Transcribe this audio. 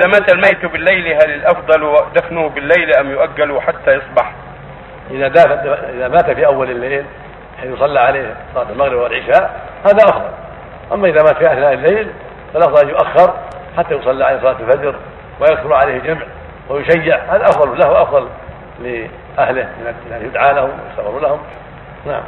إذا مات الميت بالليل هل الأفضل دفنه بالليل أم يؤجل حتى يصبح؟ إذا إذا مات في أول الليل حين يصلى عليه صلاة المغرب والعشاء هذا أفضل. أما إذا مات في أثناء الليل فالأفضل أن يؤخر حتى يصلى عليه صلاة الفجر ويكثر عليه الجمع ويشيع. هذا أفضل له أفضل لأهله من أن يدعى لهم ويستغفر لهم. نعم.